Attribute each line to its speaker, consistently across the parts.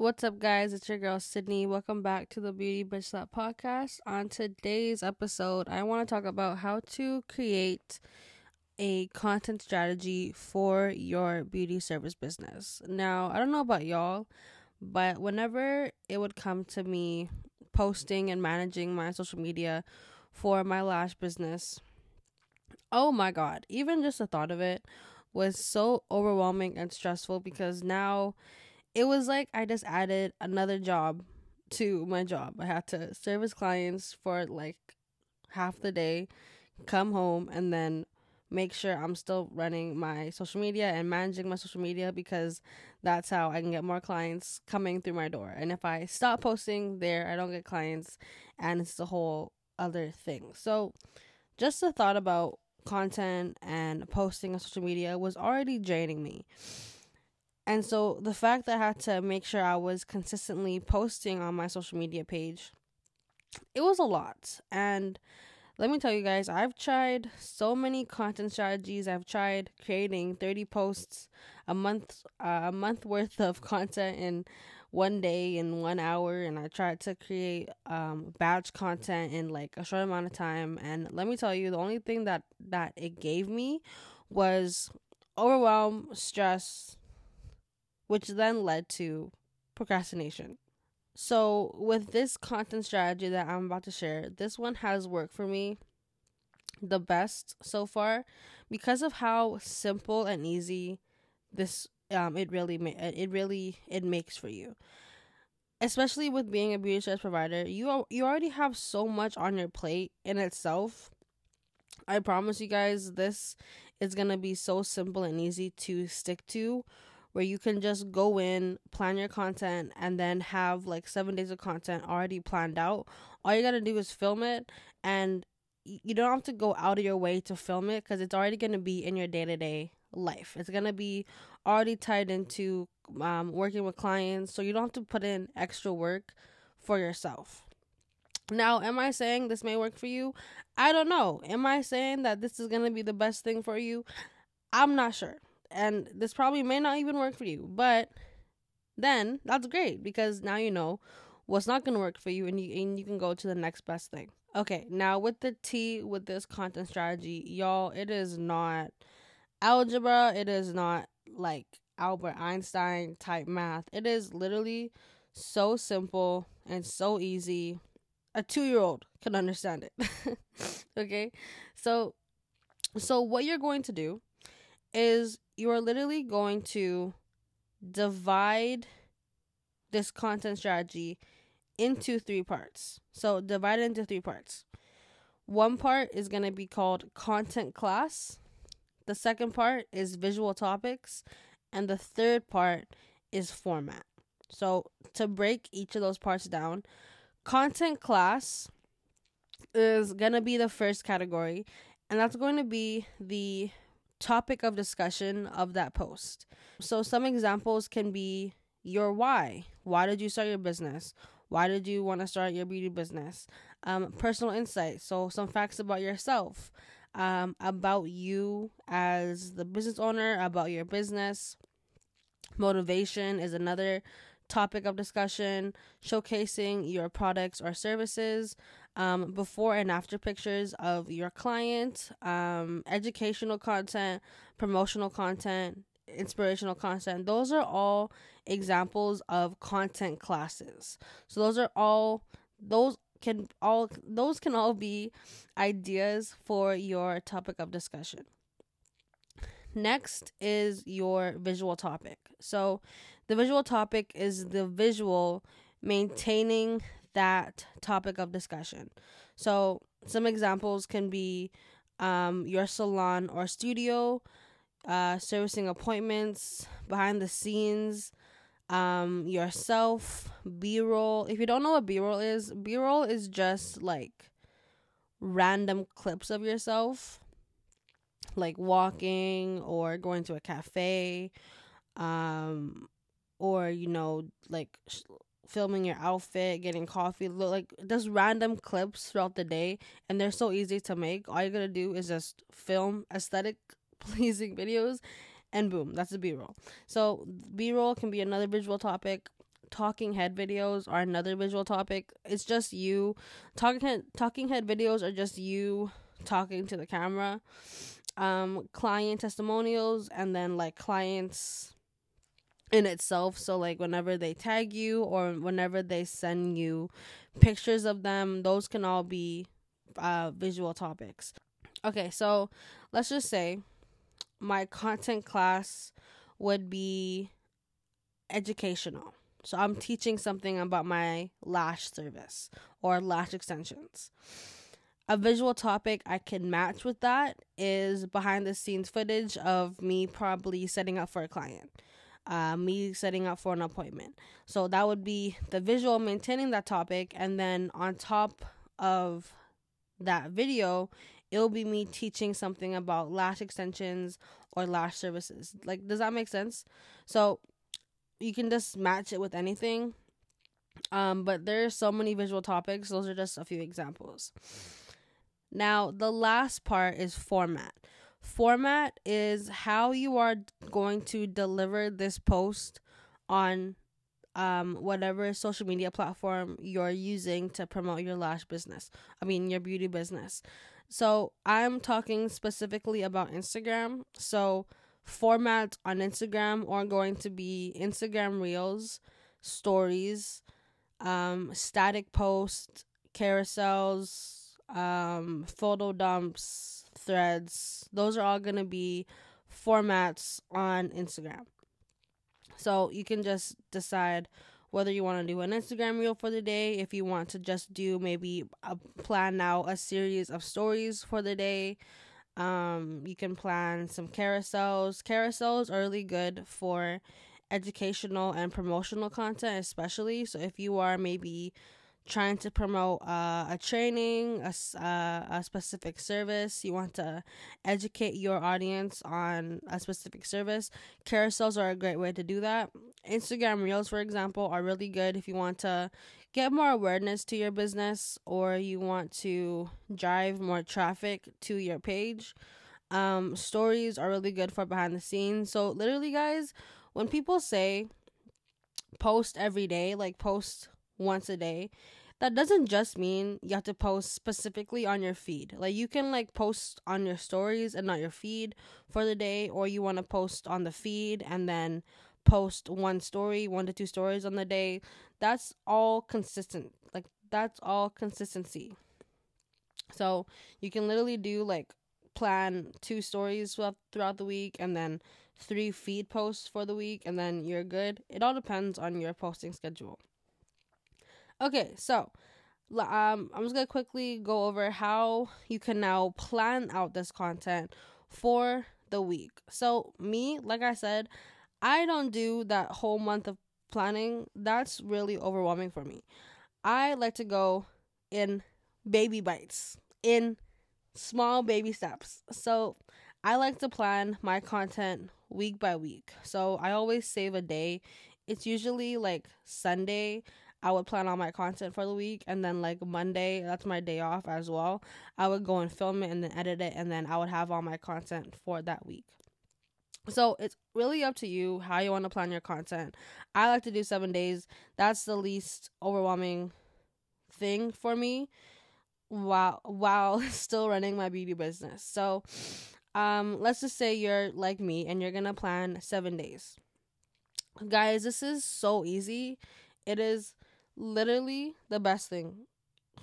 Speaker 1: What's up, guys? It's your girl Sydney. Welcome back to the Beauty Bitch Slap podcast. On today's episode, I want to talk about how to create a content strategy for your beauty service business. Now, I don't know about y'all, but whenever it would come to me posting and managing my social media for my lash business, oh my god, even just the thought of it was so overwhelming and stressful because now it was like I just added another job to my job. I had to service clients for like half the day, come home, and then make sure I'm still running my social media and managing my social media because that's how I can get more clients coming through my door. And if I stop posting there, I don't get clients, and it's the whole other thing. So, just the thought about content and posting on social media was already draining me. And so the fact that I had to make sure I was consistently posting on my social media page, it was a lot. And let me tell you guys, I've tried so many content strategies. I've tried creating 30 posts a month uh, a month worth of content in one day in 1 hour and I tried to create um batch content in like a short amount of time and let me tell you the only thing that that it gave me was overwhelm, stress, which then led to procrastination. So, with this content strategy that I'm about to share, this one has worked for me the best so far because of how simple and easy this um it really ma- it really it makes for you. Especially with being a beauty service provider, you you already have so much on your plate in itself. I promise you guys this is going to be so simple and easy to stick to where you can just go in, plan your content, and then have like seven days of content already planned out. All you gotta do is film it, and you don't have to go out of your way to film it because it's already gonna be in your day to day life. It's gonna be already tied into um, working with clients, so you don't have to put in extra work for yourself. Now, am I saying this may work for you? I don't know. Am I saying that this is going to be the best thing for you? I'm not sure and this probably may not even work for you, but then that's great because now you know what's not going to work for you and you and you can go to the next best thing. Okay, now with the T with this content strategy, y'all, it is not algebra, it is not like Albert Einstein type math. It is literally so simple and so easy. A 2-year-old can understand it. okay? So so what you're going to do is you are literally going to divide this content strategy into three parts. So divide it into three parts. One part is going to be called content class. The second part is visual topics. And the third part is format. So to break each of those parts down, content class is going to be the first category. And that's going to be the topic of discussion of that post. So, some examples can be your why. Why did you start your business? Why did you want to start your beauty business? Um, personal insights. So, some facts about yourself, um, about you as the business owner, about your business. Motivation is another topic of discussion, showcasing your products or services, um, before and after pictures of your client, um, educational content, promotional content, inspirational content. Those are all examples of content classes. So those are all those can all those can all be ideas for your topic of discussion. Next is your visual topic. So the visual topic is the visual maintaining that topic of discussion. So, some examples can be um, your salon or studio, uh, servicing appointments, behind the scenes, um, yourself, B roll. If you don't know what B roll is, B roll is just like random clips of yourself, like walking or going to a cafe, um, or you know, like sh- filming your outfit, getting coffee, look like just random clips throughout the day, and they're so easy to make. All you gotta do is just film aesthetic pleasing videos, and boom, that's the B roll. So B roll can be another visual topic. talking head videos are another visual topic. It's just you talking head, talking head videos are just you talking to the camera. Um client testimonials and then like clients in itself. So like whenever they tag you or whenever they send you pictures of them, those can all be uh visual topics. Okay, so let's just say my content class would be educational. So I'm teaching something about my lash service or lash extensions. A visual topic I can match with that is behind the scenes footage of me probably setting up for a client, uh, me setting up for an appointment. So that would be the visual maintaining that topic, and then on top of that video, it'll be me teaching something about lash extensions or lash services. Like, does that make sense? So you can just match it with anything. Um, but there's so many visual topics. Those are just a few examples. Now, the last part is format. Format is how you are going to deliver this post on um, whatever social media platform you're using to promote your lash business. I mean, your beauty business. So, I'm talking specifically about Instagram. So, formats on Instagram are going to be Instagram Reels, stories, um, static posts, carousels, um, photo dumps, threads. Those are all going to be formats on Instagram. So you can just decide whether you want to do an Instagram reel for the day, if you want to just do maybe a plan now a series of stories for the day, um, you can plan some carousels. Carousels are really good for educational and promotional content, especially. So if you are maybe trying to promote uh, a training, a, uh, a specific service, you want to educate your audience on a specific service, carousels are a great way to do that. Instagram Reels, for example, are really good if you want to get more awareness to your business or you want to drive more traffic to your page. Um, stories are really good for behind the scenes. So, literally, guys, when people say post every day, like post once a day, that doesn't just mean you have to post specifically on your feed. Like you can like post on your stories and not your feed for the day or you want to post on the feed and then post one story, one to two stories on the day. That's all consistent. Like that's all consistency. So, you can literally do like plan two stories throughout the week and then three feed posts for the week and then you're good. It all depends on your posting schedule. Okay, so um, I'm just gonna quickly go over how you can now plan out this content for the week. So me, like I said, I don't do that whole month of planning. That's really overwhelming for me. I like to go in baby bites, in small baby steps. So I like to plan my content week by week. So I always save a day. It's usually like Sunday. I would plan all my content for the week and then like Monday, that's my day off as well. I would go and film it and then edit it and then I would have all my content for that week. So it's really up to you how you want to plan your content. I like to do 7 days. That's the least overwhelming thing for me while while still running my beauty business. So um let's just say you're like me and you're to plan 7 days. Guys, this is so easy. It is literally the best thing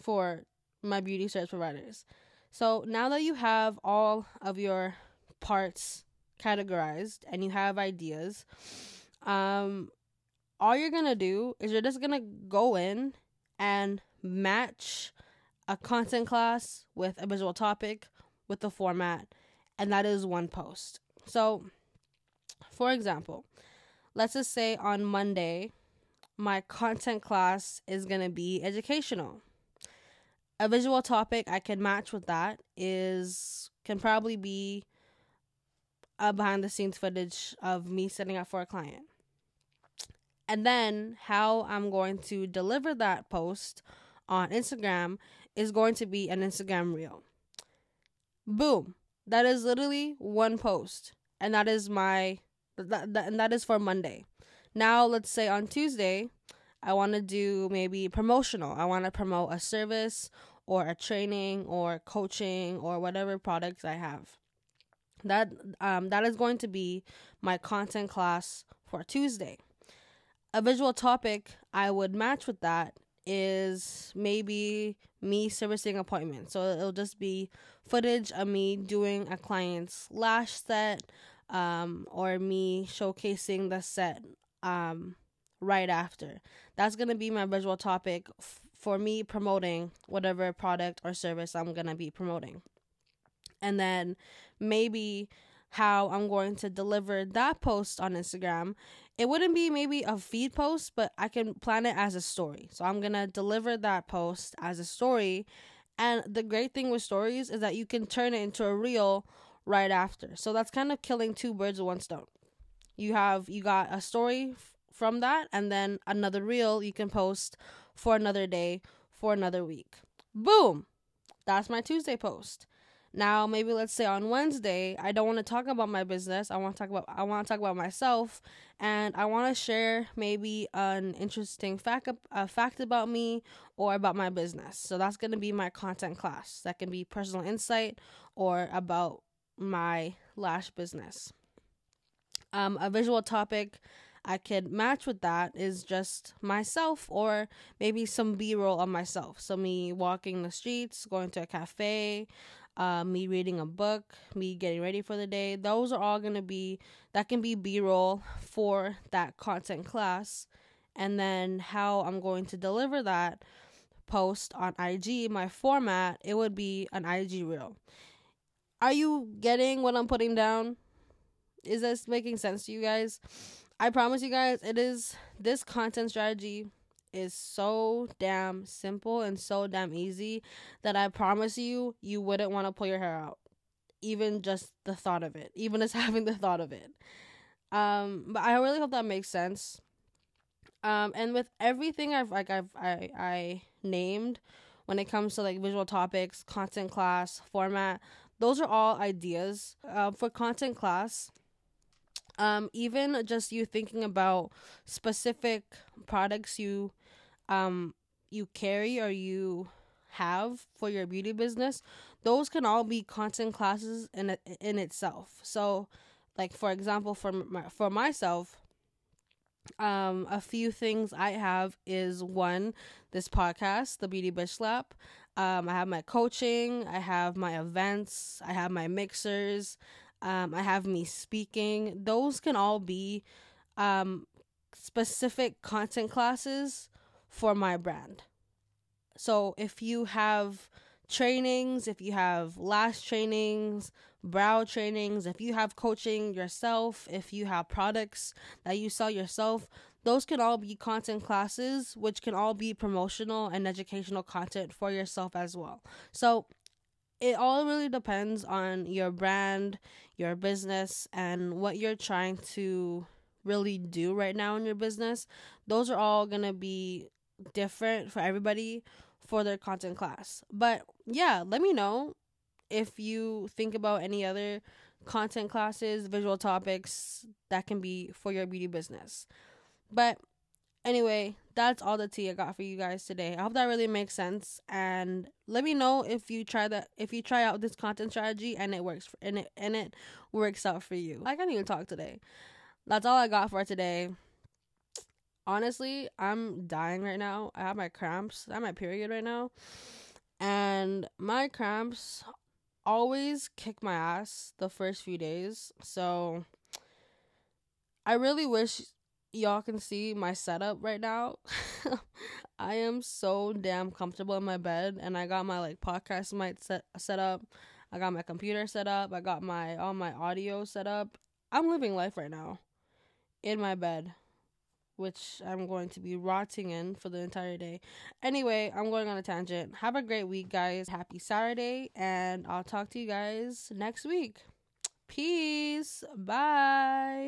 Speaker 1: for my beauty service providers. So now that you have all of your parts categorized and you have ideas, um, all you're gonna do is you're just gonna go in and match a content class with a visual topic with the format, and that is one post. So, for example, let's just say on Monday my content class is going to be educational. A visual topic I can match with that is can probably be a behind the scenes footage of me setting up for a client. And then how I'm going to deliver that post on Instagram is going to be an Instagram reel. Boom. That is literally one post. And that is my that, that and that is for Monday. Now, let's say on Tuesday, I want to do maybe promotional. I want to promote a service or a training or coaching or whatever products I have. That um that is going to be my content class for Tuesday. A visual topic I would match with that is maybe me servicing appointments. So it'll just be footage of me doing a client's lash set um, or me showcasing the set um, right after. That's going to be my visual topic f- for me promoting whatever product or service I'm going to be promoting. And then maybe how I'm going to deliver that post on Instagram. It wouldn't be maybe a feed post, but I can plan it as a story. So I'm going to deliver that post as a story. And the great thing with stories is that you can turn it into a reel right after. So that's kind of killing two birds with one stone. You have you got a story f- from that and then another reel you can post for another day for another week. Boom. That's my Tuesday post. Now, maybe let's say on Wednesday, I don't want to talk about my business. I want to talk about I want to talk about myself, and I want to share maybe an interesting fact a fact about me or about my business. So that's going to be my content class. That can be personal insight or about my lash business. Um, a visual topic I could match with that is just myself or maybe some B roll of myself. So, me walking the streets, going to a cafe, uh, me reading a book, me getting ready for the day. Those are all going to be, that can be B roll for that content class. And then how I'm going to deliver that post on IG, my format, it would be an IG reel. Are you getting what I'm putting down? Is this making sense to you guys? I promise you guys, it is this content strategy is so damn simple and so damn easy that I promise you, you wouldn't want to pull your hair out. Even just the thought of it, even just having the thought of it. Um, but I really hope that makes sense. Um, and with everything I've like I've I I named when it comes to like visual topics, content class, format, those are all ideas uh, for content class um even just you thinking about specific products you um you carry or you have for your beauty business those can all be content classes in in itself. So like for example for my, for myself um a few things i have is one this podcast the beauty bitch slap. Um, I have my coaching, I have my events, I have my mixers, um, I have me speaking. Those can all be um, specific content classes for my brand. So if you have trainings, if you have lash trainings, brow trainings, if you have coaching yourself, if you have products that you sell yourself, those can all be content classes, which can all be promotional and educational content for yourself as well. So it all really depends on your brand, your business, and what you're trying to really do right now in your business. Those are all going to be different for everybody for their content class. But yeah, let me know if you think about any other content classes, visual topics that can be for your beauty business. But anyway, that's all the tea I got for you guys today. I hope that really makes sense and let me know if you try that if you try out this content strategy and it works for, and it and it works out for you. I can't even talk today. That's all I got for today. Honestly, I'm dying right now. I have my cramps. I have my period right now. And my cramps always kick my ass the first few days. So I really wish y'all can see my setup right now. I am so damn comfortable in my bed and I got my like podcast mic set set up. I got my computer set up. I got my all my audio set up. I'm living life right now in my bed, which I'm going to be rotting in for the entire day. Anyway, I'm going on a tangent. Have a great week, guys. Happy Saturday, and I'll talk to you guys next week. Peace. Bye.